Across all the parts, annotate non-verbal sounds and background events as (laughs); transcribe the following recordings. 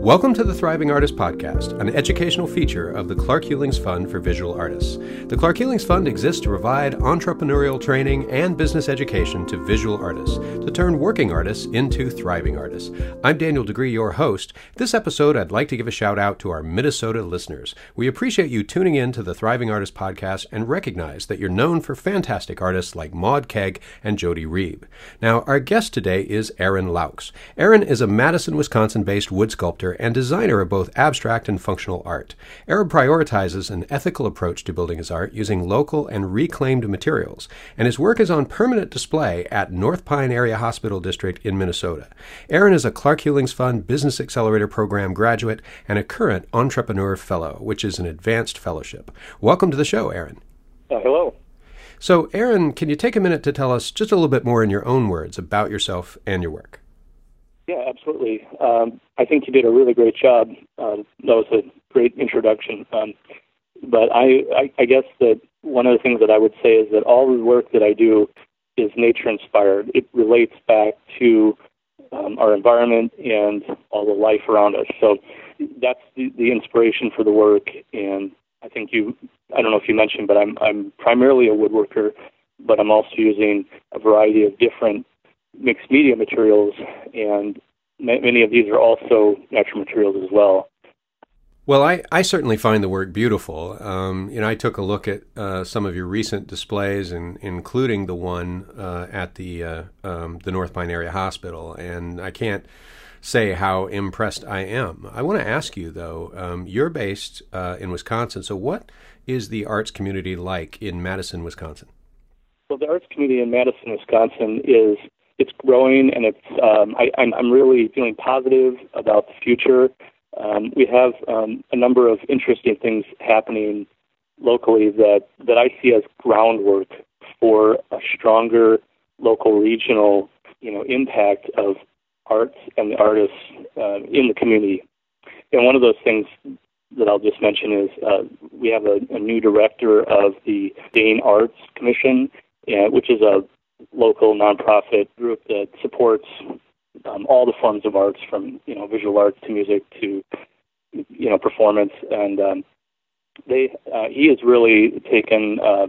Welcome to the Thriving Artist Podcast, an educational feature of the Clark Hulings Fund for Visual Artists. The Clark Hulings Fund exists to provide entrepreneurial training and business education to visual artists to turn working artists into thriving artists. I'm Daniel DiGriz, your host. This episode, I'd like to give a shout out to our Minnesota listeners. We appreciate you tuning in to the Thriving Artist Podcast and recognize that you're known for fantastic artists like Maud Keg and Jody Reeb. Now, our guest today is Aaron Laux. Aaron is a Madison, Wisconsin based wood sculptor and designer of both abstract and functional art. Aaron prioritizes an ethical approach to building his art using local and reclaimed materials, and his work is on permanent display at North Pine Area Hospital District in Minnesota. Aaron is a Clark Hulings Fund Business Accelerator Program graduate and a current Entrepreneur Fellow, which is an advanced fellowship. Welcome to the show, Aaron. Uh, hello. So, Aaron, can you take a minute to tell us just a little bit more in your own words about yourself and your work? Yeah, absolutely. Um, I think you did a really great job. Um, that was a great introduction. Um, but I, I, I guess that one of the things that I would say is that all the work that I do is nature inspired. It relates back to um, our environment and all the life around us. So that's the, the inspiration for the work. And I think you, I don't know if you mentioned, but I'm I'm primarily a woodworker, but I'm also using a variety of different mixed media materials, and many of these are also natural materials as well. Well, I, I certainly find the work beautiful. Um, you know, I took a look at uh, some of your recent displays, and including the one uh, at the uh, um, the North Pine Area Hospital, and I can't say how impressed I am. I want to ask you though. Um, you're based uh, in Wisconsin, so what is the arts community like in Madison, Wisconsin? Well, the arts community in Madison, Wisconsin is it's growing, and it's um, I, I'm, I'm really feeling positive about the future. Um, we have um, a number of interesting things happening locally that that I see as groundwork for a stronger local regional you know impact of arts and the artists uh, in the community. And one of those things that I'll just mention is uh, we have a, a new director of the Dane Arts Commission, uh, which is a local nonprofit group that supports um, all the forms of arts, from you know visual arts to music to you know performance, and um, they uh, he has really taken uh,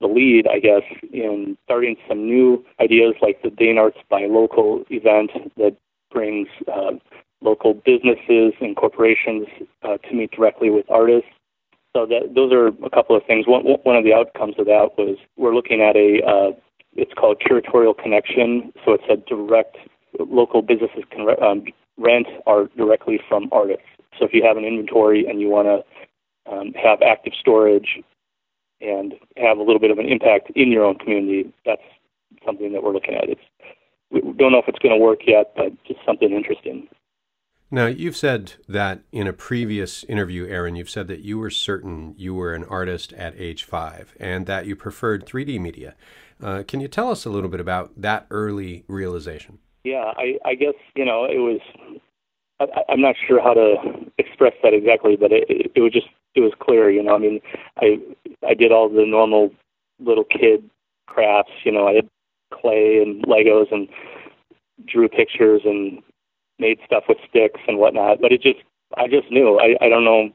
the lead, I guess, in starting some new ideas like the Dane Arts Buy Local event that brings uh, local businesses and corporations uh, to meet directly with artists. So that those are a couple of things. One one of the outcomes of that was we're looking at a uh, it's called curatorial connection. So it's a direct local businesses can um, rent art directly from artists. So if you have an inventory and you want to um, have active storage and have a little bit of an impact in your own community, that's something that we're looking at. It's we don't know if it's going to work yet, but just something interesting. Now, you've said that in a previous interview, Aaron, you've said that you were certain you were an artist at age five and that you preferred 3D media. Uh, can you tell us a little bit about that early realization? Yeah, I, I guess you know it was. I, am not sure how to express that exactly, but it, it, it was just it was clear. You know, I mean, I I did all the normal little kid crafts. You know, I had clay and Legos and drew pictures and made stuff with sticks and whatnot. But it just I just knew. I I don't know.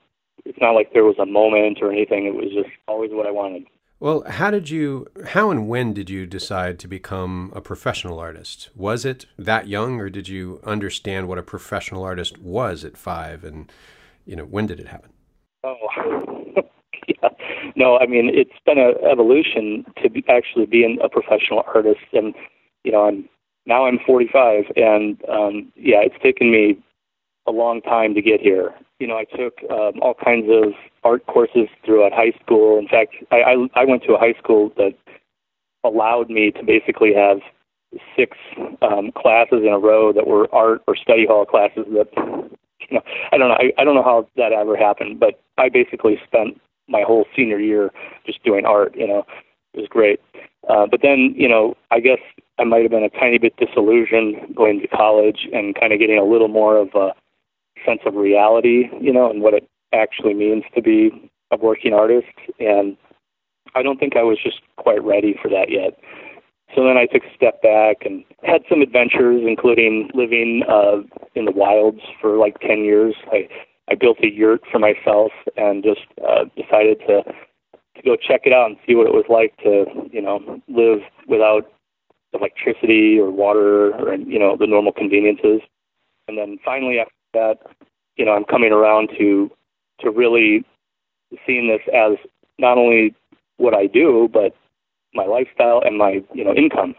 It's not like there was a moment or anything. It was just always what I wanted. Well, how did you, how and when did you decide to become a professional artist? Was it that young, or did you understand what a professional artist was at five? And, you know, when did it happen? Oh, yeah. (laughs) No, I mean, it's been an evolution to be, actually being a professional artist. And, you know, I'm now I'm 45, and um, yeah, it's taken me a long time to get here. You know, I took um, all kinds of art courses throughout high school. In fact, I, I, I went to a high school that allowed me to basically have six um, classes in a row that were art or study hall classes. That you know, I don't know. I, I don't know how that ever happened, but I basically spent my whole senior year just doing art. You know, it was great. Uh, but then, you know, I guess I might have been a tiny bit disillusioned going to college and kind of getting a little more of a sense of reality, you know, and what it actually means to be a working artist. And I don't think I was just quite ready for that yet. So then I took a step back and had some adventures, including living uh, in the wilds for like 10 years. I, I built a yurt for myself and just uh, decided to to go check it out and see what it was like to, you know, live without electricity or water or you know the normal conveniences. And then finally after that, you know, I'm coming around to to really seeing this as not only what I do, but my lifestyle and my you know income.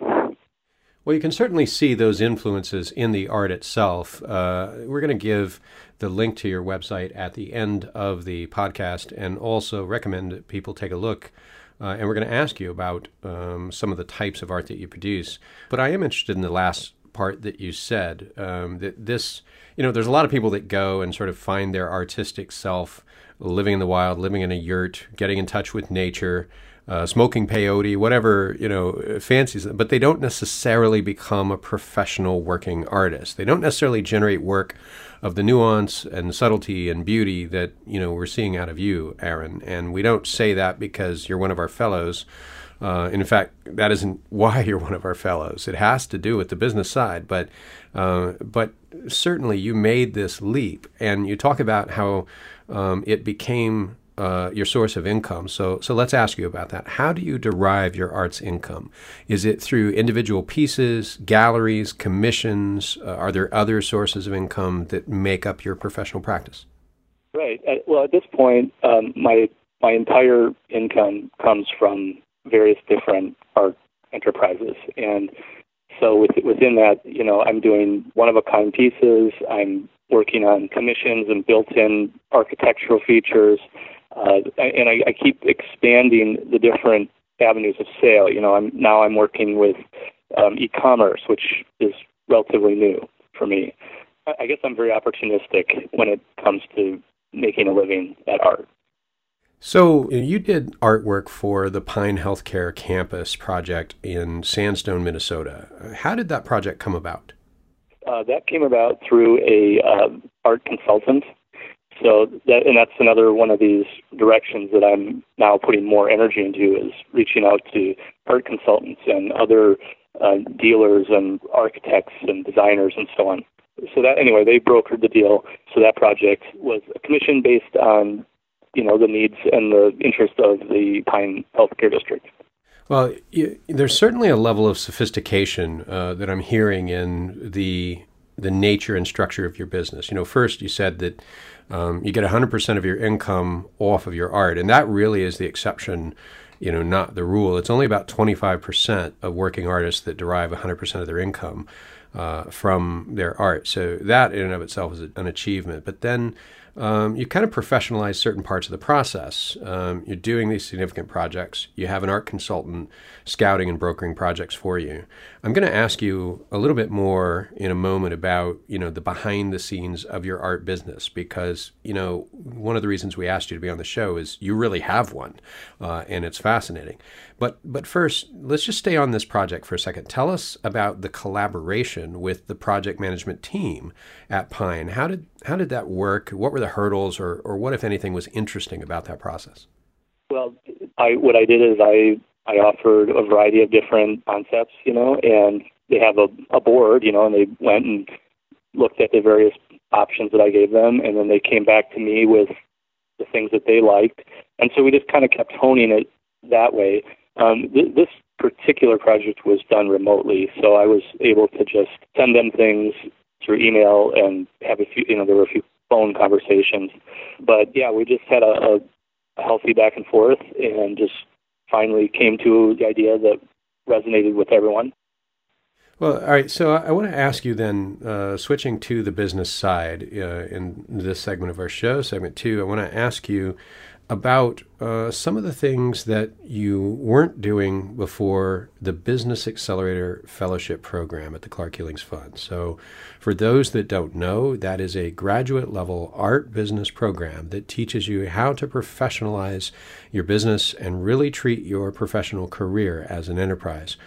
Well, you can certainly see those influences in the art itself. Uh, we're going to give the link to your website at the end of the podcast and also recommend that people take a look. Uh, and we're going to ask you about um, some of the types of art that you produce. But I am interested in the last part that you said um, that this, you know, there's a lot of people that go and sort of find their artistic self living in the wild, living in a yurt, getting in touch with nature uh, smoking peyote, whatever you know fancies, but they don't necessarily become a professional working artist. They don't necessarily generate work of the nuance and subtlety and beauty that you know we're seeing out of you, Aaron. And we don't say that because you're one of our fellows. Uh, in fact, that isn't (laughs) why you're one of our fellows. It has to do with the business side, but uh, but certainly you made this leap, and you talk about how um, it became uh, your source of income. So, so let's ask you about that. How do you derive your arts income? Is it through individual pieces, galleries, commissions? Uh, are there other sources of income that make up your professional practice? Right. Uh, well, at this point, um, my my entire income comes from various different art enterprises, and so with, within that, you know, I'm doing one of a kind pieces. I'm working on commissions and built-in architectural features. Uh, and I, I keep expanding the different avenues of sale. You know, I'm now I'm working with um, e-commerce, which is relatively new for me. I guess I'm very opportunistic when it comes to making a living at art. So you did artwork for the Pine Healthcare Campus project in Sandstone, Minnesota. How did that project come about? Uh, that came about through a uh, art consultant so that, and that's another one of these directions that I'm now putting more energy into is reaching out to art consultants and other uh, dealers and architects and designers and so on. So that anyway, they brokered the deal. So that project was a commission based on, you know, the needs and the interests of the Pine Healthcare District. Well, you, there's certainly a level of sophistication uh, that I'm hearing in the the nature and structure of your business. You know, first you said that um, you get 100% of your income off of your art, and that really is the exception, you know, not the rule. It's only about 25% of working artists that derive 100% of their income uh, from their art. So that in and of itself is an achievement. But then um, you kind of professionalize certain parts of the process. Um, you're doing these significant projects. You have an art consultant scouting and brokering projects for you. I'm going to ask you a little bit more in a moment about you know the behind the scenes of your art business because you know one of the reasons we asked you to be on the show is you really have one, uh, and it's fascinating. But but first, let's just stay on this project for a second. Tell us about the collaboration with the project management team at Pine. How did how did that work? What were the hurdles, or or what if anything was interesting about that process? Well, I what I did is I I offered a variety of different concepts, you know, and they have a, a board, you know, and they went and looked at the various options that I gave them, and then they came back to me with the things that they liked, and so we just kind of kept honing it that way. Um, th- this particular project was done remotely, so I was able to just send them things through email and have a few, you know, there were a few phone conversations. But yeah, we just had a, a, healthy back and forth and just finally came to the idea that resonated with everyone. Well, all right. So I want to ask you then, uh, switching to the business side uh, in this segment of our show, segment two, I want to ask you about uh, some of the things that you weren't doing before the Business Accelerator Fellowship Program at the Clark Hulings Fund. So, for those that don't know, that is a graduate level art business program that teaches you how to professionalize your business and really treat your professional career as an enterprise.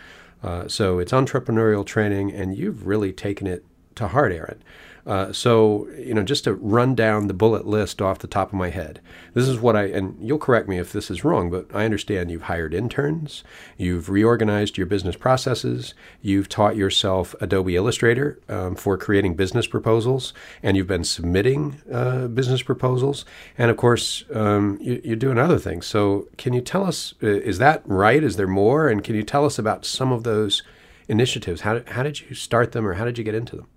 Uh, so, it's entrepreneurial training, and you've really taken it to heart, Aaron. Uh, so, you know, just to run down the bullet list off the top of my head, this is what I, and you'll correct me if this is wrong, but I understand you've hired interns, you've reorganized your business processes, you've taught yourself Adobe Illustrator um, for creating business proposals, and you've been submitting uh, business proposals, and of course, um, you, are doing other things. So, can you tell us, uh, is that right? Is there more? And can you tell us about some of those initiatives? How, how did you start them or how did you get into them?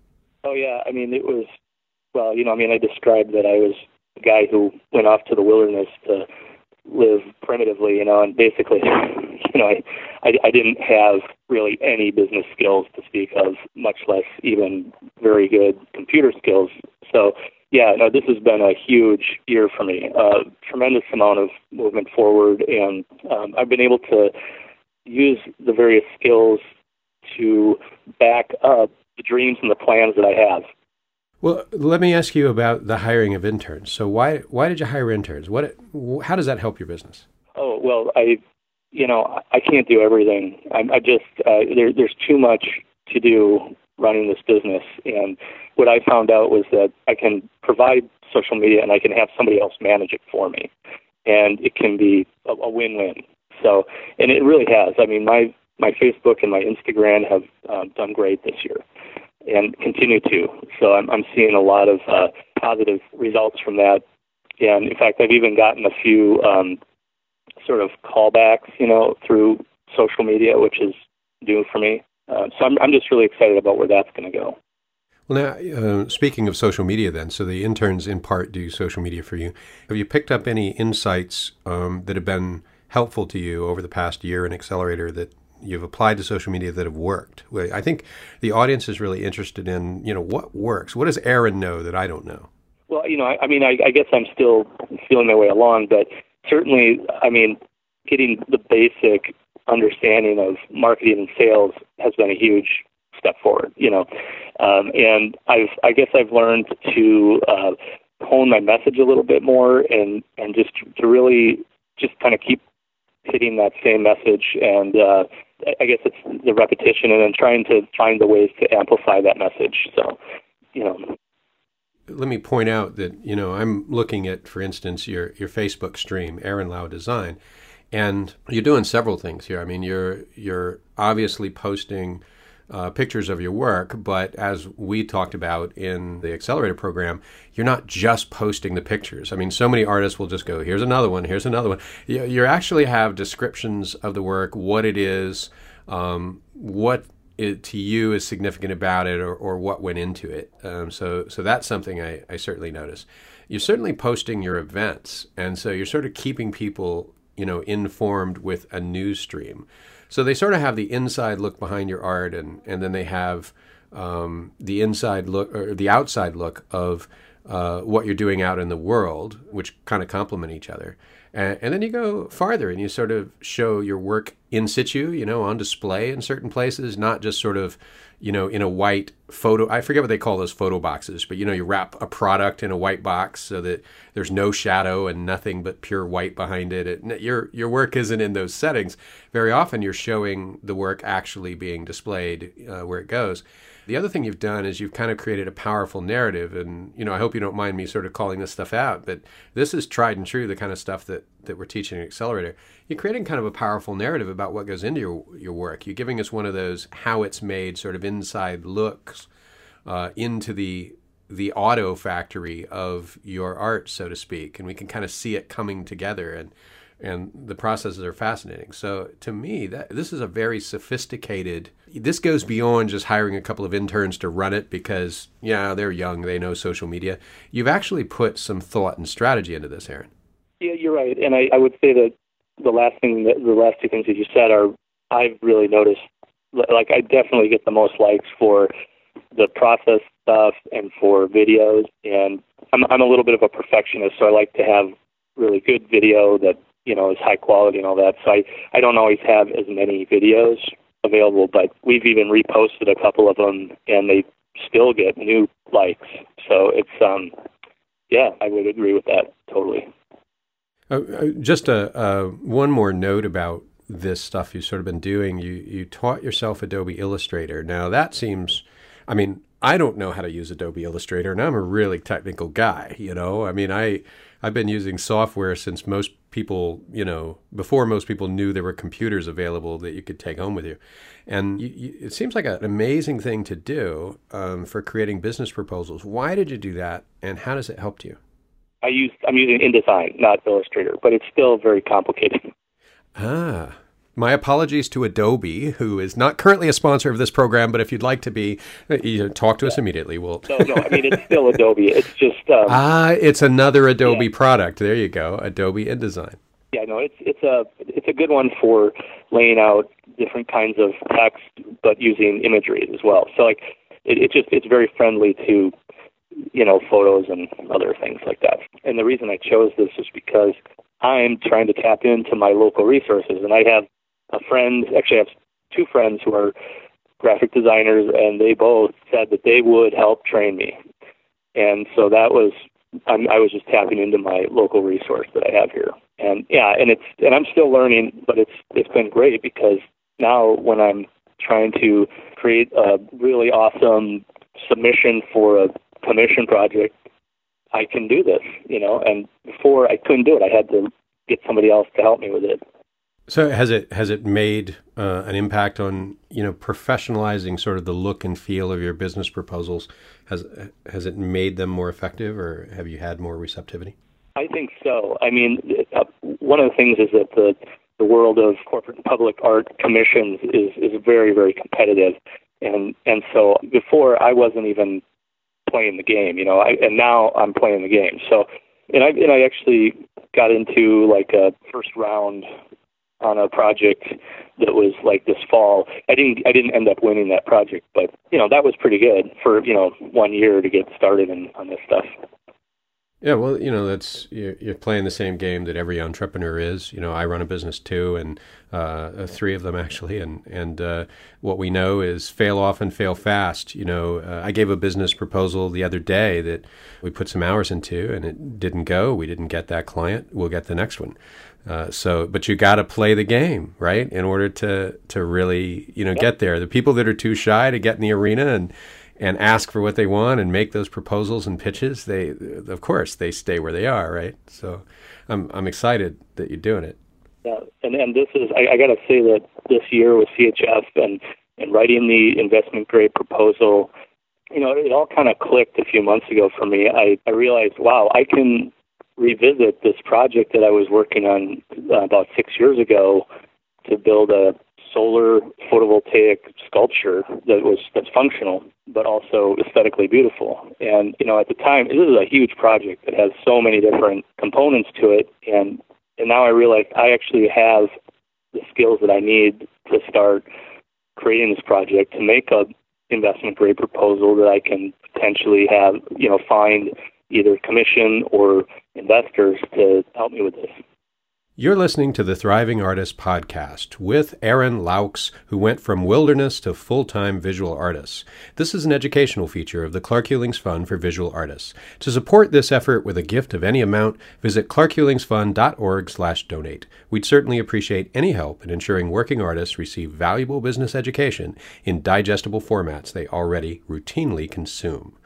Oh yeah, I mean it was well, you know, I mean I described that I was a guy who went off to the wilderness to live primitively, you know, and basically, (laughs) you know, I, I I didn't have really any business skills to speak of, much less even very good computer skills. So yeah, no, this has been a huge year for me. Uh, tremendous amount of movement forward, and um, I've been able to use the various skills to back up the dreams and the plans that I have. Well, let me ask you about the hiring of interns. So why why did you hire interns? What how does that help your business? Oh well, I you know I can't do everything. I, I just uh, there, there's too much to do running this business, and what I found out was that I can provide social media and I can have somebody else manage it for me, and it can be a, a win-win. So, and it really has. I mean, my my Facebook and my Instagram have um, done great this year and continue to. So I'm, I'm seeing a lot of uh, positive results from that. And in fact, I've even gotten a few um, sort of callbacks, you know, through social media, which is new for me. Uh, so I'm, I'm just really excited about where that's going to go. Well, now, uh, speaking of social media, then, so the interns in part do social media for you. Have you picked up any insights um, that have been helpful to you over the past year in Accelerator that you've applied to social media that have worked. I think the audience is really interested in, you know, what works. What does Aaron know that I don't know? Well, you know, I, I mean, I, I guess I'm still feeling my way along, but certainly, I mean, getting the basic understanding of marketing and sales has been a huge step forward. You know, um, and I've, I guess, I've learned to uh, hone my message a little bit more, and and just to really just kind of keep hitting that same message and uh, I guess it's the repetition and then trying to find the ways to amplify that message. So, you know. Let me point out that you know I'm looking at, for instance, your your Facebook stream, Aaron Laux Design, and you're doing several things here. I mean, you're you're obviously posting uh, pictures of your work, but as we talked about in the accelerator program, you're not just posting the pictures. I mean, so many artists will just go, here's another one, here's another one. You, you actually have descriptions of the work, what it is, um, what it, to you is significant about it, or, or what went into it. Um, so, so that's something I, I certainly notice. You're certainly posting your events, and so you're sort of keeping people, you know, informed with a news stream. So they sort of have the inside look behind your art, and and then they have um, the inside look or the outside look of uh, what you're doing out in the world, which kind of complement each other. And, and, then you go farther and you sort of show your work in situ, you know, on display in certain places, not just sort of you know, in a white photo. I forget what they call those photo boxes, but you know, you wrap a product in a white box so that there's no shadow and nothing but pure white behind it. it your your work isn't in those settings. Very often, you're showing the work actually being displayed uh, where it goes. The other thing you've done is you've kind of created a powerful narrative, and you know, I hope you don't mind me sort of calling this stuff out, but this is tried and true, the kind of stuff that that we're teaching at Accelerator you're creating kind of a powerful narrative about what goes into your, your work. You're giving us one of those how it's made sort of inside looks uh, into the the auto factory of your art, so to speak, and we can kind of see it coming together and and the processes are fascinating. So to me, that this is a very sophisticated. This goes beyond just hiring a couple of interns to run it because yeah, they're young, they know social media. You've actually put some thought and strategy into this, Aaron. Yeah, you're right, and I, I would say that the last thing that the last two things that you said are I've really noticed like I definitely get the most likes for the process stuff and for videos and I'm I'm a little bit of a perfectionist so I like to have really good video that you know is high quality and all that so I I don't always have as many videos available but we've even reposted a couple of them and they still get new likes so it's um yeah I would agree with that totally uh, uh, just a, uh, one more note about this stuff you've sort of been doing. You you taught yourself Adobe Illustrator. Now that seems, I mean, I don't know how to use Adobe Illustrator, and I'm a really technical guy. You know, I mean, I I've been using software since most people, you know, before most people knew there were computers available that you could take home with you. And you, you, it seems like an amazing thing to do um, for creating business proposals. Why did you do that, and how does it help you? I use I'm using InDesign, not Illustrator, but it's still very complicated. Ah, my apologies to Adobe, who is not currently a sponsor of this program, but if you'd like to be, uh, you know, talk to us immediately. We'll. no, no. I mean, it's still Adobe. It's just. Um, (laughs) ah, it's another Adobe yeah. product. There you go, Adobe InDesign. Yeah, no, it's it's a it's a good one for laying out different kinds of text, but using imagery as well. So like, it, it just it's very friendly to, you know, photos and other things like that. And the reason I chose this is because I'm trying to tap into my local resources, and I have a friend, actually, I have two friends who are graphic designers, and they both said that they would help train me. And so that was, I'm, I was just tapping into my local resource that I have here. And yeah, and it's, and I'm still learning, but it's, it's been great because now when I'm trying to create a really awesome submission for a commission project, I can do this, you know, and before I couldn't do it. I had to get somebody else to help me with it. So has it has it made uh, an impact on you know professionalizing sort of the look and feel of your business proposals? Has has it made them more effective, or have you had more receptivity? I think so. I mean, uh, one of the things is that the the world of corporate and public art commissions is is very very competitive, and and so before I wasn't even playing the game, you know, I, and now I'm playing the game. So, and I and I actually got into like a first round on a project that was like this fall. I didn't I didn't end up winning that project, but you know that was pretty good for you know one year to get started in, on this stuff. Yeah, well, you know, that's you're playing the same game that every entrepreneur is. You know, I run a business too, and uh, uh, three of them actually, and and uh, what we know is fail often, fail fast. You know, uh, I gave a business proposal the other day that we put some hours into, and it didn't go. We didn't get that client. We'll get the next one. Uh, so, but you got to play the game, right, in order to to really, you know, yep. get there. The people that are too shy to get in the arena and and ask for what they want and make those proposals and pitches, they, of course, they stay where they are, right? So, I'm I'm excited that you're doing it. Yeah, and and this is I, I got to say that this year with CHF and and writing the investment grade proposal, you know, it all kind of clicked a few months ago for me. I I realized, wow, I can revisit this project that I was working on uh, about six years ago to build a solar photovoltaic sculpture that was that's functional but also aesthetically beautiful. And you know, at the time, this is a huge project that has so many different components to it, and and now I realize I actually have the skills that I need to start creating this project to make a investment grade proposal that I can potentially have you know find either commission or investors to help me with this. You're listening to the Thriving Artist podcast with Aaron Laux, who went from wilderness to full time visual artist. This is an educational feature of the Clark Hulings Fund for Visual Artists. To support this effort with a gift of any amount, visit clarkhulingsfund.org/slash donate. We'd certainly appreciate any help in ensuring working artists receive valuable business education in digestible formats they already routinely consume.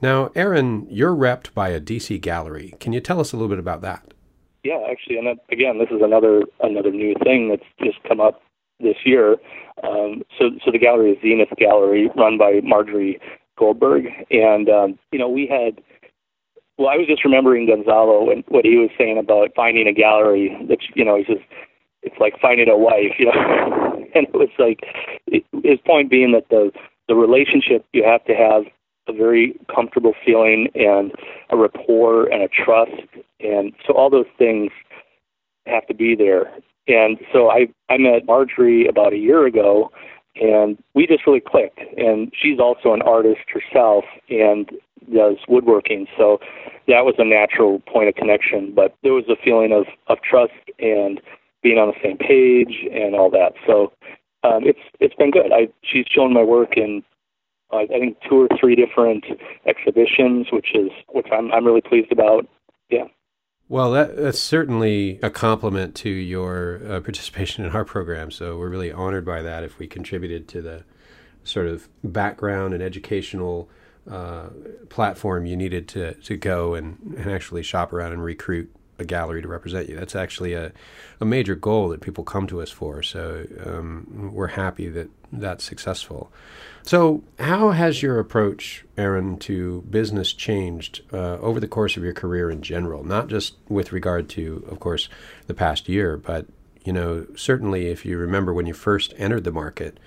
Now, Aaron, you're repped by a DC gallery. Can you tell us a little bit about that? Yeah, actually, and again, this is another another new thing that's just come up this year. Um, so, so the gallery is Zenith Gallery, run by Margery Goldberg, and um, you know we had. Well, I was just remembering Gonzalo and what he was saying about finding a gallery. That you know, he says it's like finding a wife, (laughs) you know. and it was like his point being that the the relationship you have to have a very comfortable feeling and a rapport and a trust. And so all those things have to be there. And so I, I met Margery about a year ago and we just really clicked. And she's also an artist herself and does woodworking. So that was a natural point of connection. But there was a feeling of, of trust and being on the same page and all that. So um, it's it's been good. I she's shown my work in I think two or three different exhibitions, which is which I'm I'm really pleased about. Yeah. Well, that, that's certainly a compliment to your uh, participation in our program. So we're really honored by that. If we contributed to the sort of background and educational uh, platform you needed to, to go and, and actually shop around and recruit a gallery to represent you. That's actually a, a major goal that people come to us for. So um, we're happy that that's successful. So, how has your approach, Aaron, to business changed uh, over the course of your career in general? Not just with regard to, of course, the past year, but you know, certainly if you remember when you first entered the market,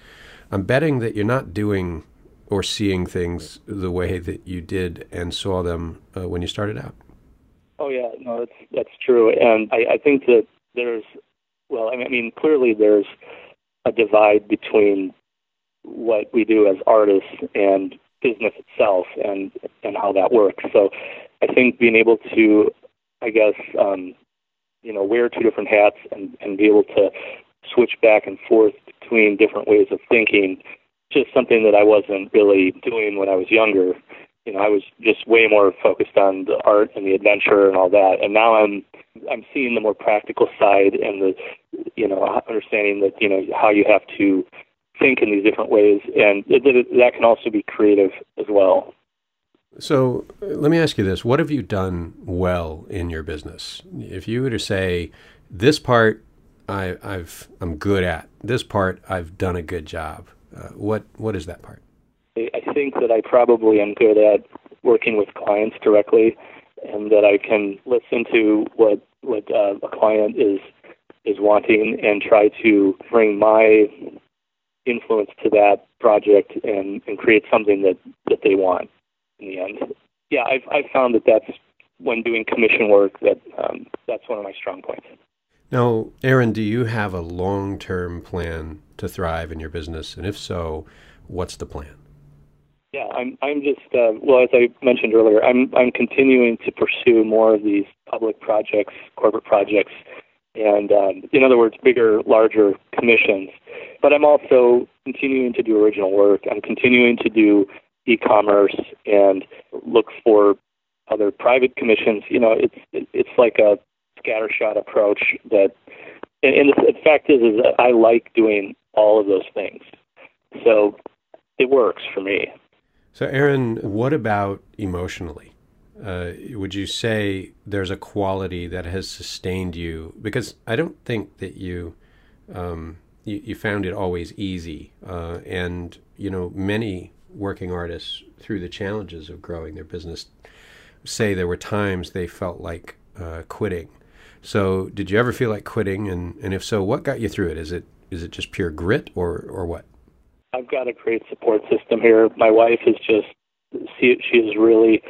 I'm betting that you're not doing or seeing things the way that you did and saw them uh, when you started out. Oh yeah, no, that's that's true, and I, I think that there's, well, I mean, clearly there's a divide between what we do as artists and business itself, and and how that works. So, I think being able to, I guess, um, you know, wear two different hats and and be able to switch back and forth between different ways of thinking just something that I wasn't really doing when I was younger. You know, I was just way more focused on the art and the adventure and all that. And now I'm I'm seeing the more practical side and the you know understanding that you know how you have to think in these different ways, and it, it, that can also be creative as well. So let me ask you this: What have you done well in your business? If you were to say, "This part I, I've I'm good at. This part I've done a good job." Uh, what what is that part? I think that I probably am good at working with clients directly, and that I can listen to what what uh, a client is is wanting and try to bring my influence to that project and, and create something that, that they want in the end. Yeah, I've I've found that that's when doing commission work that um, that's one of my strong points. Now, Aaron, do you have a long term plan to thrive in your business? And if so, what's the plan? Yeah, I'm I'm just uh, well as I mentioned earlier, I'm I'm continuing to pursue more of these public projects, corporate projects, and um, in other words, bigger, larger commissions. But I'm also continuing to do original work. I'm continuing to do e-commerce and look for other private commissions. You know, it's it's like a scattershot approach that and, and the, fact is is that I like doing all of those things. So it works for me. So Aaron, what about emotionally? Uh, would you say there's a quality that has sustained you? Because I don't think that you um, you, you, found it always easy, uh, and you know many working artists through the challenges of growing their business say there were times they felt like uh, quitting so, did you ever feel like quitting? And, and if so, what got you through it? Is it is it just pure grit or or what? I've got a great support system here. My wife is just she she is really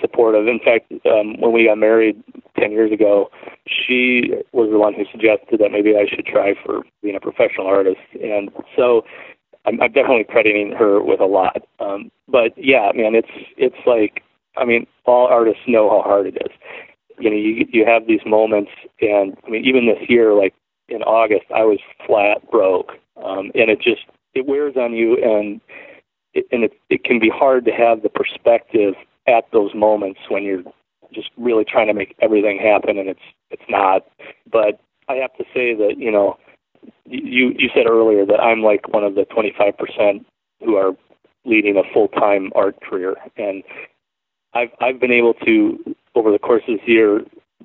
supportive. In fact, um, when we got married ten years ago, she was the one who suggested that maybe I should try for being a professional artist, and so I'm, I'm definitely crediting her with a lot. Um, but yeah, man, it's it's like I mean, all artists know how hard it is you know, you you have these moments, and I mean, even this year, like in August, I was flat broke, um, and it just it wears on you, and it, and it it can be hard to have the perspective at those moments when you're just really trying to make everything happen, and it's it's not. But I have to say that you know, you you said earlier that I'm like one of the 25 percent who are leading a full time art career, and I've I've been able to over the course of this year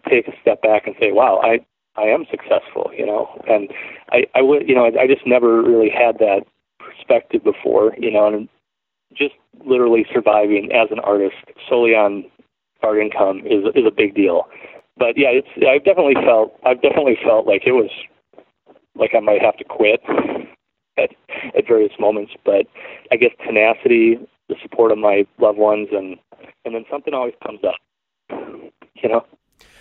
take a step back and say, wow, I I am successful, you know, and I I would you know I, I just never really had that perspective before, you know, and just literally surviving as an artist solely on art income is is a big deal. But yeah, it's I've definitely felt I've definitely felt like it was like I might have to quit at at various moments, but I guess tenacity, the support of my loved ones, and and then something always comes up you know.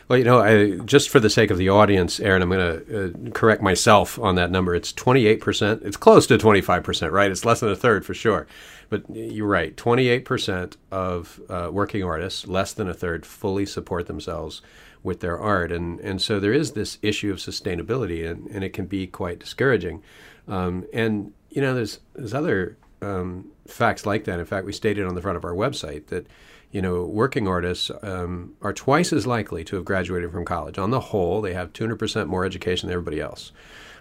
Well, you know, I, just for the sake of the audience, Aaron, I'm going to uh, correct myself on that number. It's 28%. It's close to 25%, right? It's less than a third for sure. But you're right. 28% of uh, working artists, less than a third, fully support themselves with their art. And, and so there is this issue of sustainability, and, and it can be quite discouraging. Um, and, you know, there's, there's other um, facts like that. In fact, we stated on the front of our website that you know, working artists um, are twice as likely to have graduated from college. On the whole, they have 200% more education than everybody else.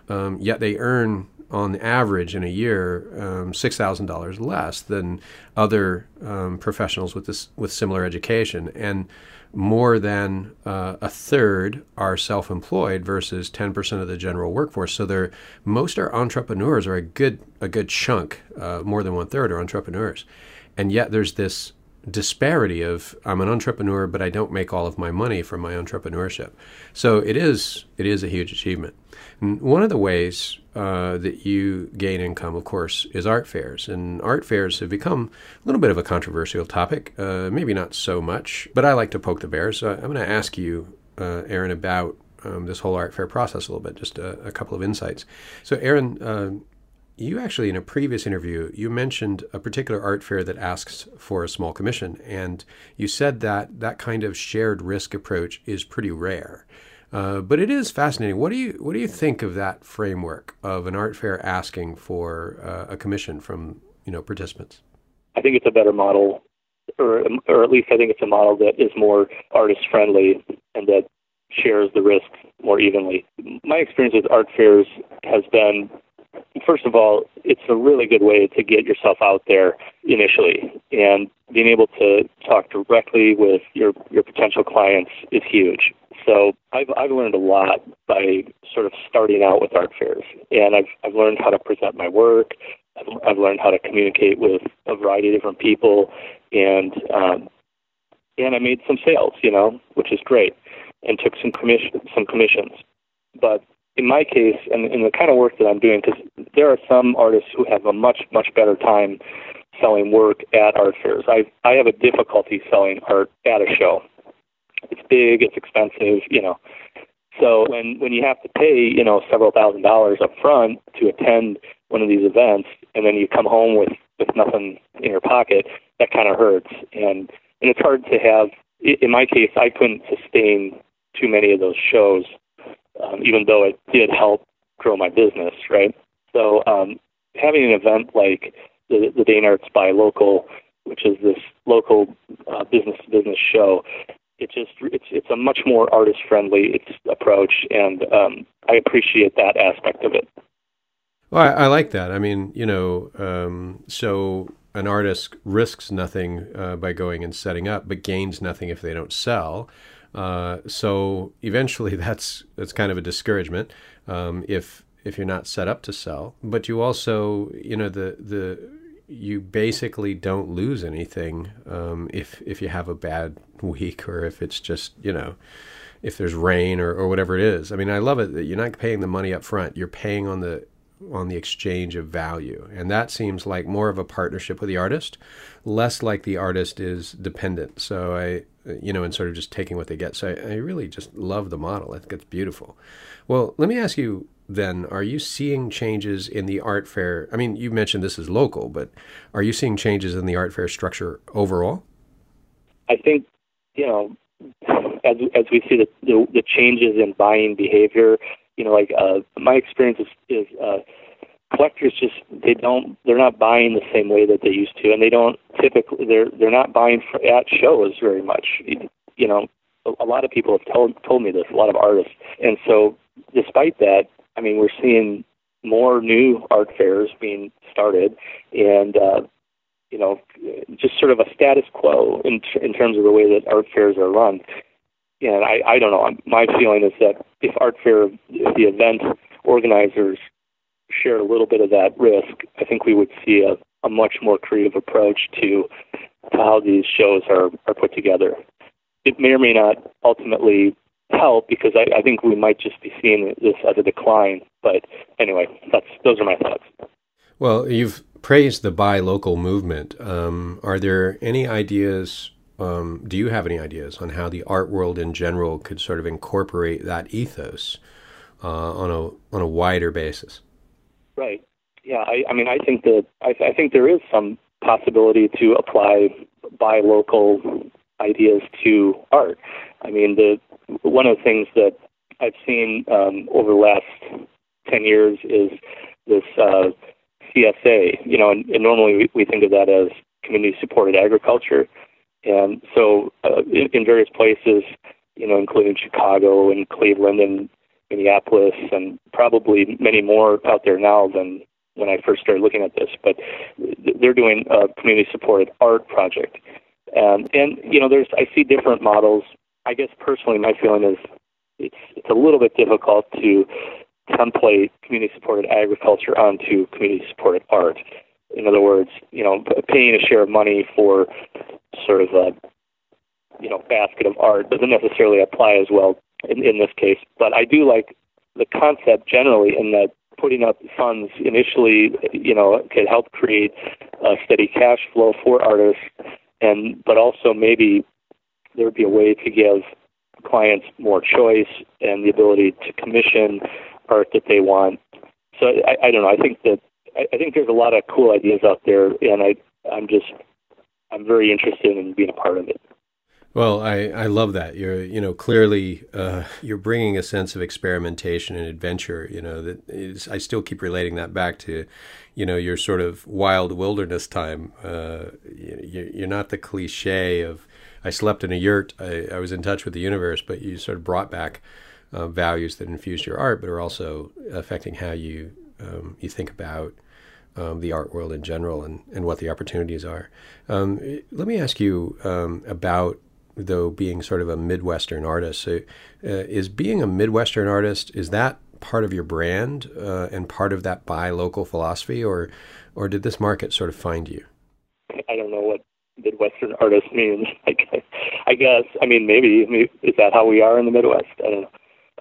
Um, yet they earn on average in a year um, six thousand dollars less than other um, professionals with this with similar education, and more than uh, a third are self-employed versus 10% of the general workforce. So they're most are entrepreneurs, or a good a good chunk, uh, more than one third are entrepreneurs, and yet there's this disparity of I'm an entrepreneur, but I don't make all of my money from my entrepreneurship. So it is it is a huge achievement. And one of the ways uh, that you gain income, of course, is art fairs. And art fairs have become a little bit of a controversial topic. Uh, maybe not so much, but I like to poke the bear. So I'm going to ask you, uh, Aaron, about um, this whole art fair process a little bit, just a, a couple of insights. So, Aaron, you actually, in a previous interview, you mentioned a particular art fair that asks for a small commission, and you said that that kind of shared risk approach is pretty rare. Uh, but it is fascinating. What do you what do you think of that framework of an art fair asking for uh, a commission from you know participants? I think it's a better model, or or at least I think it's a model that is more artist friendly and that shares the risk more evenly. My experience with art fairs has been first of all, it's a really good way to get yourself out there initially, and being able to talk directly with your your potential clients is huge. So I've I've learned a lot by sort of starting out with art fairs, and I've I've learned how to present my work. I've, I've learned how to communicate with a variety of different people, and um, and I made some sales, you know, which is great, and took some commission some commissions. But in my case, and in the kind of work that I'm doing, because there are some artists who have a much much better time selling work at art fairs. I I have a difficulty selling art at a show. It's big, it's expensive, you know. So when when you have to pay, you know, several thousand dollars up front to attend one of these events, and then you come home with with nothing in your pocket, that kind of hurts. And and it's hard to have. In my case, I couldn't sustain too many of those shows um, even though it did help grow my business, right? So um, having an event like the, the Dane Arts Buy Local, which is this local uh, business to business show, it just it's it's a much more artist friendly approach, and um, I appreciate that aspect of it. Well, I, I like that. I mean, you know, um, so an artist risks nothing uh, by going and setting up, but gains nothing if they don't sell. Uh, so eventually, (laughs) that's that's kind of a discouragement um, if if you're not set up to sell. But you also, you know, the the you basically don't lose anything um, if if you have a bad (laughs) week or if it's just you know if there's rain or, or whatever it is. I mean, I love it that you're not paying the money up front. You're paying on the on the exchange of value. And that seems like more of a partnership with the artist, less like the artist is dependent. So I, you know, and sort of just taking what they get. So I, I really just love the model. I think it's beautiful. Well, let me ask you then are you seeing changes in the art fair? I mean, you mentioned this is local, but are you seeing changes in the art fair structure overall? I think, you know, as, as we see the, the, the changes in buying behavior, you know, like uh, my experience is, is uh, collectors just they don't they're not buying the same way that they used to, and they don't typically they're they're not buying for, at shows very much. You know, a, lot of people have told told me this, a lot of artists, and so despite that, I mean, we're seeing more new art fairs being started, and uh, you know, just sort of a status quo in in terms of the way that art fairs are run and I, I don't know. My feeling is that if art fair, if the event organizers shared a little bit of that risk, I think we would see a, a much more creative approach to, to how these shows are, are put together. It may or may not ultimately help because I, I think we might just be seeing this as a decline. But anyway, that's those are my thoughts. Well, you've praised the buy local movement. Um, are there any ideas um, do you have any ideas on how the art world in general could sort of incorporate that ethos uh, on a on a wider basis? Right. Yeah. I, I mean, I think that I, I think there is some possibility to apply buy local ideas to art. I mean, the one of the things that I've seen um, over the last ten years is this uh, CSA. You know, and, and normally we, we think of that as community supported agriculture and so, uh, in, in various places, you know, including Chicago and Cleveland and Minneapolis, and probably many more out there now than when I first started looking at this. But they're doing a community-supported art project, um, and you know, there's I see different models. I guess personally, my feeling is it's it's a little bit difficult to template community-supported agriculture onto community-supported art. In other words, you know, paying a share of money for sort of a you know basket of art doesn't necessarily apply as well in, in this case. But I do like the concept generally in that putting up funds initially, you know, could help create a steady cash flow for artists, and but also maybe there would be a way to give clients more choice and the ability to commission art that they want. So I, I don't know. I think that I, I think there's a lot of cool ideas out there, and I I'm just I'm very interested in being a part of it. Well, I, I love that. You're you know clearly uh, you're bringing a sense of experimentation and adventure. You know that is, I still keep relating that back to, you know, your sort of wild wilderness time. Uh, you, you're not the cliche of I slept in a yurt. I, I was in touch with the universe, but you sort of brought back uh, values that infused your art, but are also affecting how you um, you think about um, the art world in general and, and what the opportunities are. Um, let me ask you um, about though being sort of a Midwestern artist. So, uh, is being a Midwestern artist is that part of your brand uh, and part of that buy local philosophy, or or did this market sort of find you? I don't know what Midwestern artist means. (laughs) I guess I mean maybe, maybe is that how we are in the Midwest? I don't know.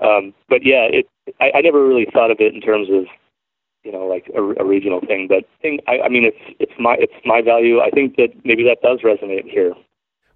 Um, but yeah, it I, I never really thought of it in terms of you know like a, a regional thing. But thing I, I mean it's it's my it's my value. I think that maybe that does resonate here.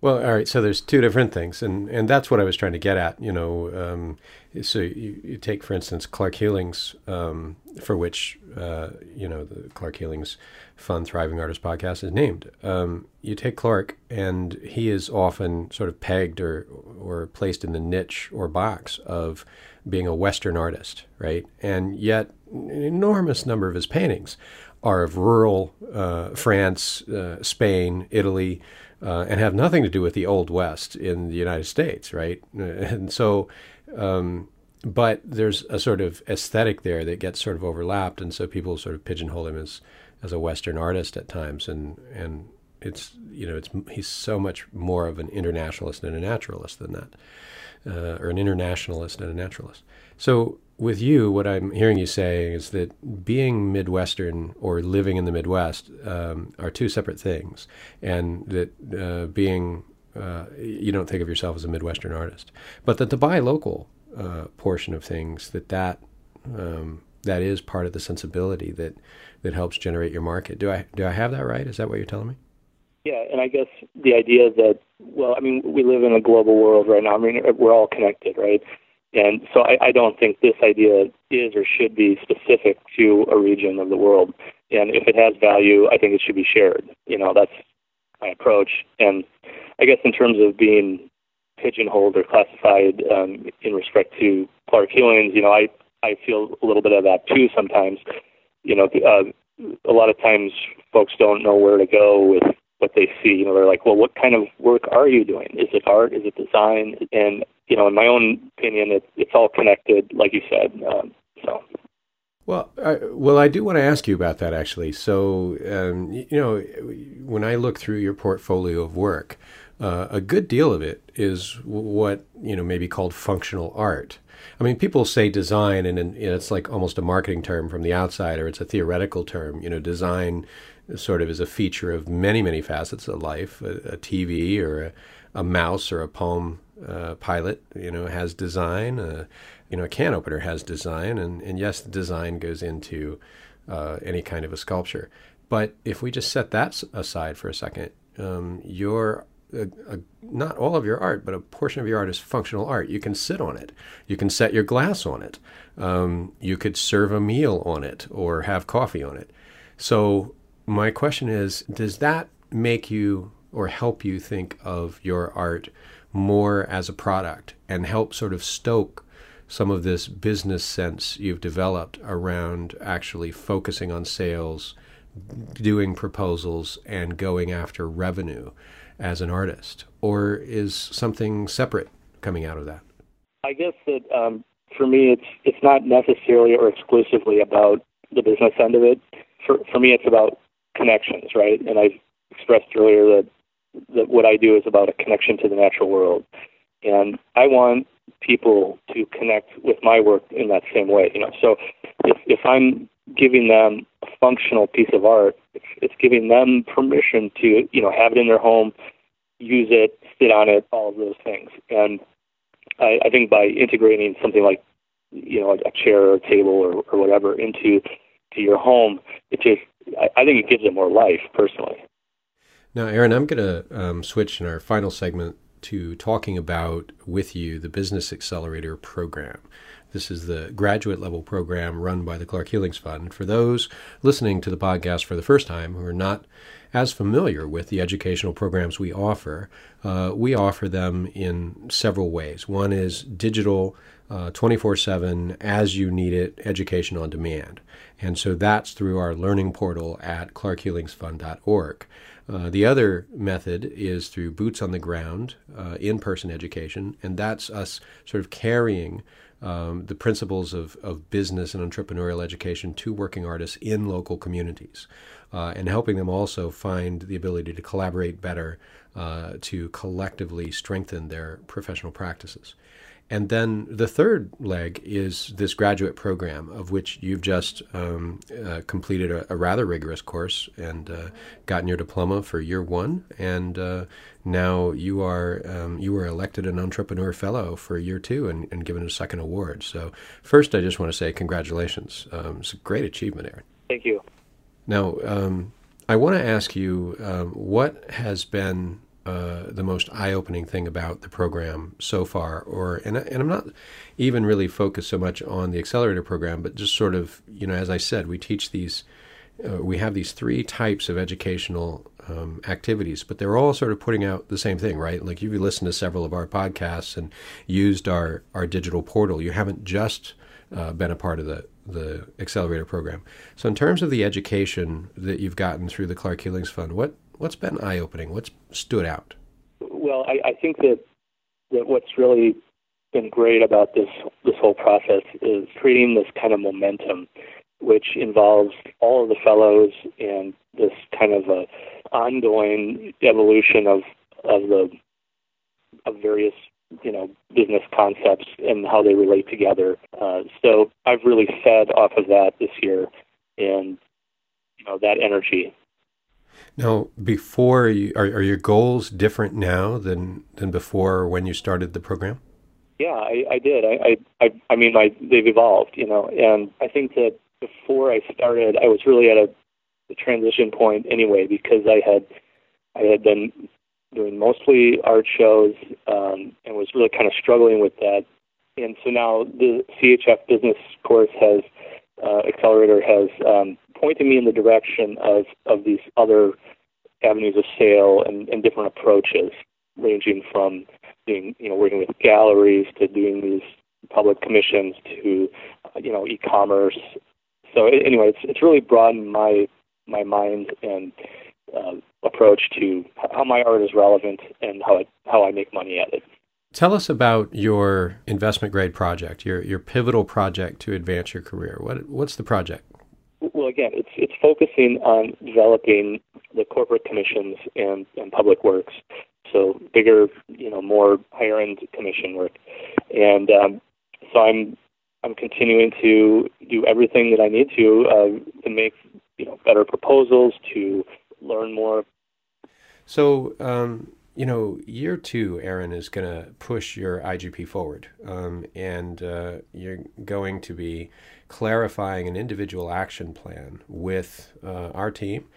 Well, all right. So there's two different things, and and that's what I was trying to get at. You know, um, so you, you, take for instance Clark Hulings, um, for which uh, you know the Clark Hulings Fund Thriving Artist podcast is named. Um, you take Clark, and he is often sort of pegged or or placed in the niche or box of being a Western artist, right? And yet, an enormous number of his paintings are of rural uh, France, uh, Spain, Italy uh, and have nothing to do with the Old West in the United States, right? (laughs) And so, um, but there's a sort of aesthetic there that gets sort of overlapped, and so people sort of pigeonhole him as as a Western artist at times, and and it's you know it's he's so much more of an internationalist and a naturalist than that, uh, or an internationalist and a naturalist. So with you, what I'm hearing you say is that being Midwestern or living in the Midwest um, are two separate things, and that uh, being uh, you don't think of yourself as a Midwestern artist, but that the buy local uh, portion of things that that um, that is part of the sensibility that that helps generate your market. Do I do I have that right? Is that what you're telling me? Yeah, and I guess the idea that well, I mean, we live in a global world right now. I mean, we're all connected, right? And so I, I don't think this idea is or should be specific to a region of the world. And if it has value, I think it should be shared. You know, that's my approach. And I guess in terms of being pigeonholed or classified um, in respect to Clark Hulings, you know, I, I feel a little bit of that too sometimes. You know, uh, a lot of times folks don't know where to go with what they see. You know, they're like, well, what kind of work are you doing? Is it art? Is it design? And you know, in my own opinion, it, it's all connected, like you said. Um, so. Well, I, well, I do want to ask you about that actually. So, um, you know, when I look through your portfolio of work, uh, a good deal of it is what you know maybe called functional art. I mean, people say design, and, and it's like almost a marketing term from the outside, or it's a theoretical term. You know, design sort of is a feature of many, many facets of life. A, a TV or a, a, mouse or a Palm uh, Pilot, you know, has design. Uh, you know, a can opener has design, and, and yes, the design goes into uh, any kind of a sculpture. But if we just set that aside for a second, um, your a, a, not all of your art, but a portion of your art is functional art. You can sit on it. You can set your glass on it. Um, you could serve a meal on it or have coffee on it. So my question is Does that make you or help you think of your art more as a product and help sort of stoke some of this business sense you've developed around actually focusing on sales, doing proposals, and going after revenue as an artist? Or is something separate coming out of that? I guess that um, for me, it's it's not necessarily or exclusively about the business end of it. For for me, it's about connections, right? And I expressed earlier that that what I do is about a connection to the natural world, and I want people to connect with my work in that same way. You know, so if if I'm giving them a functional piece of art, it's, it's giving them permission to you know have it in their home, use it, sit on it, all of those things. And I, I think by integrating something like you know a chair or a table or, or whatever into to your home, it just I, think it gives it more life personally. Now, Aaron, I'm going to um, switch in our final segment to talking about with you the Business Accelerator program. This is the graduate level program run by the Clark Hulings Fund. For those listening to the podcast for the first time who are not as familiar with the educational programs we offer, uh, we offer them in several ways. One is digital, uh, 24 7, as you need it, education on demand. And so that's through our learning portal at clarkhulingsfund.org. Uh, the other method is through boots on the ground, uh, in person education, and that's us sort of carrying um, the principles of, of business and entrepreneurial education to working artists in local communities uh, and helping them also find the ability to collaborate better uh, to collectively strengthen their professional practices. And then the third leg is this graduate program, of which you've just um, uh, completed a, a, rather rigorous course and uh, gotten your diploma for year one. And uh, now you are um, you were elected an entrepreneur fellow for year two and, and given a second award. So first, I just want to say congratulations. Um, it's a great achievement, Aaron. Thank you. Now, um, I want to ask you um, what has been uh, the most eye-opening thing about the program so far, or and, and I'm not even really focused so much on the accelerator program, but just sort of you know, as I said, we teach these, uh, we have these three types of educational um, activities, but they're all sort of putting out the same thing, right? Like you've listened to several of our podcasts and used our our digital portal. You haven't just uh, been a part of the the accelerator program. So, in terms of the education that you've gotten through the Clark Hulings Fund, what what's been eye opening? What's stood out? Well, I, I think that that what's really been great about this this whole process is creating this kind of momentum, which involves all of the fellows and this kind of a ongoing evolution of of the of various you know business concepts and how they relate together. Uh, so I've really fed off of that this year, and you know that energy now, before you, are, are your goals different now than than before when you started the program? Yeah, I, I did. I, I, I mean, my, they've evolved, you know, and I think that before I started, I was really at a, a transition point anyway because I had, I had been doing mostly art shows um, and was really kind of struggling with that. And so now the CHF business course has, uh, accelerator has um, pointed me in the direction of, of these other avenues of sale and, and different approaches, ranging from doing, you know, working with galleries to doing these public commissions to, uh, you know, e-commerce. So anyway, it's it's really broadened my my mind and uh, approach to how my art is relevant and how it, how I make money at it. Tell us about your investment grade project, your your pivotal project to advance your career. What what's the project? Well, again, it's it's focusing on developing the corporate commissions and, and public works, so bigger, you know, more higher end commission work, and um, so I'm I'm continuing to do everything that I need to uh, to make you know better proposals to learn more. So. Um, you know, year two, Aaron, is going to push your IGP forward, um, and uh, you're going to be clarifying an individual action plan with uh, our team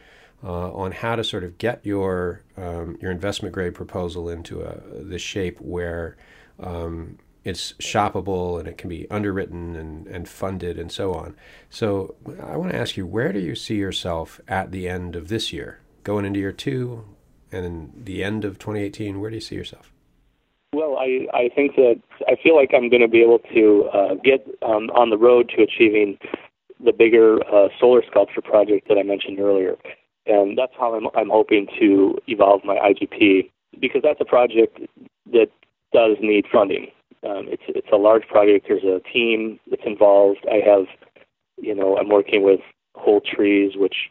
uh, on how to sort of get your um, your investment grade proposal into a, the shape where um, it's shoppable and it can be underwritten and, and funded and so on. So I want to ask you, where do you see yourself at the end of this year, going into year two, and in the end of 2018? Where do you see yourself? Well, I, I think that I feel like I'm going to be able to uh, get um, on the road to achieving the bigger uh, solar sculpture project that I mentioned earlier. And that's how I'm, I'm hoping to evolve my IGP because that's a project that does need funding. Um, it's it's a large project. There's a team that's involved. I have, you know, I'm working with Whole Trees, which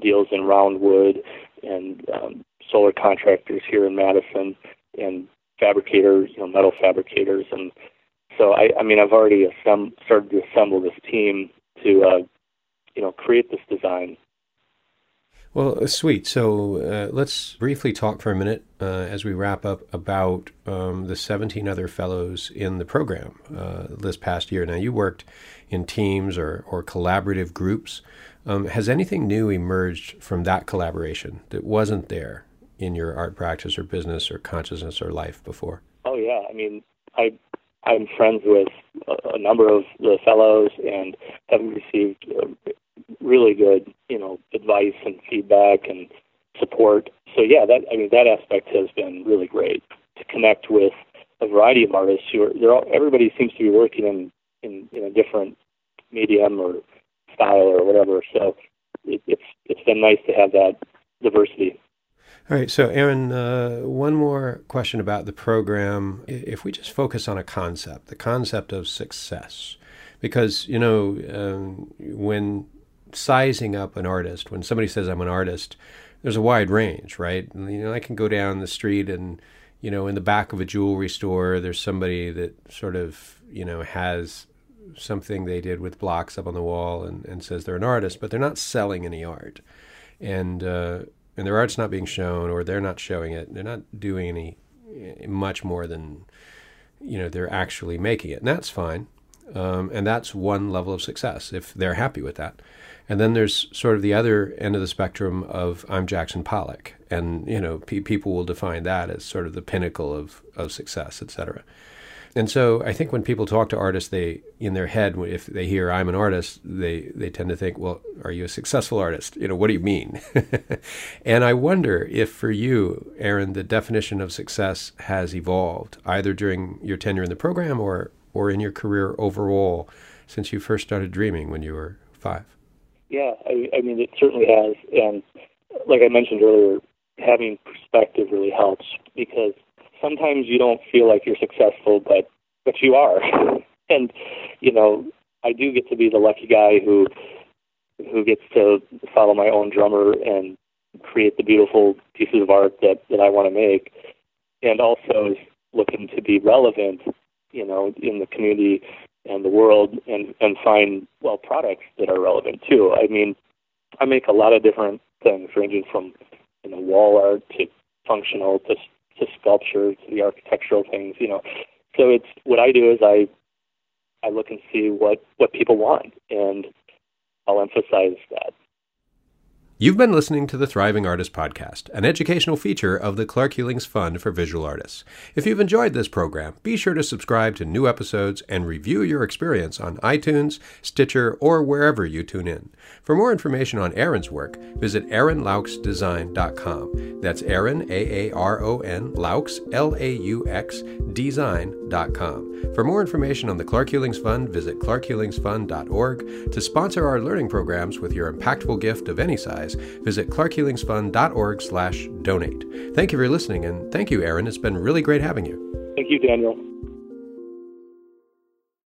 deals in round wood, and um, solar contractors here in Madison, and fabricators, you know, metal fabricators, and so I, I mean, I've already assemb- started to assemble this team to, uh, you know, create this design. Well, uh, sweet. So uh, let's briefly talk for a minute uh, as we wrap up about um, the 17 other fellows in the program uh, this past year. Now, you worked in teams or, or collaborative groups. Um, has anything new emerged from that collaboration that wasn't there in your art practice or business or consciousness or life before? Oh, yeah. I mean, I I'm friends with a, number of the fellows and have received uh, really good, you know, advice and feedback and support. So yeah, that I mean that aspect has been really great to connect with a variety of artists who are they're all, everybody seems to be working in in, in a different medium or style or whatever. So it, it's it's been nice to have that diversity. All right, so Aaron, uh, one more question about the program. If we just focus on a concept, the concept of success, because you know um, when sizing up an artist, when somebody says I'm an artist, there's a wide range, right? You know, I can go down the street and you know, in the back of a jewelry store, there's somebody that sort of you know has something they did with blocks up on the wall and, and says they're an artist, but they're not selling any art. And uh, and their art's not being shown or they're not showing it, they're not doing any much more than you know they're actually making it, and that's fine. Um, and that's one level of success if they're happy with that. And then there's sort of the other end of the spectrum of I'm Jackson Pollock, and you know pe- people will define that as sort of the pinnacle of of success, et cetera. And so I think when people talk to artists, they in their head, if they hear I'm an artist, they they tend to think, well, are you a successful artist? You know, what do you mean? (laughs) and I wonder if for you, Aaron, the definition of success has evolved either during your tenure in the program or or in your career overall since you first started dreaming when you were five. Yeah, I, I mean, it certainly has, and like I mentioned earlier, having perspective really helps because sometimes you don't feel like you're successful, but but you are. (laughs) and you know, I do get to be the lucky guy who who gets to follow my own drummer and create the beautiful pieces of art that that I want to make, and also looking to be relevant, you know, in the community and the world, and and find well products that are relevant too. I mean, I make a lot of different things, ranging from you know wall art to functional to to sculpture to the architectural things, you know. So it's what I do is I I look and see what what people want, and I'll emphasize that. You've been listening to the Thriving Artist Podcast, an educational feature of the Clark Hulings Fund for Visual Artists. If you've enjoyed this program, be sure to subscribe to new episodes and review your experience on iTunes, Stitcher, or wherever you tune in. For more information on Aaron's work, visit aaronlaux.design.com. That's Aaron, A A R O N, Laux, L A U X, design.com. For more information on the Clark Hulings Fund, visit clarkhulingsfund.org. To sponsor our learning programs with your impactful gift of any size, visit clarkhulingsfund.org slash donate. Thank you for listening, and thank you, Aaron. It's been really great having you. Thank you, Daniel.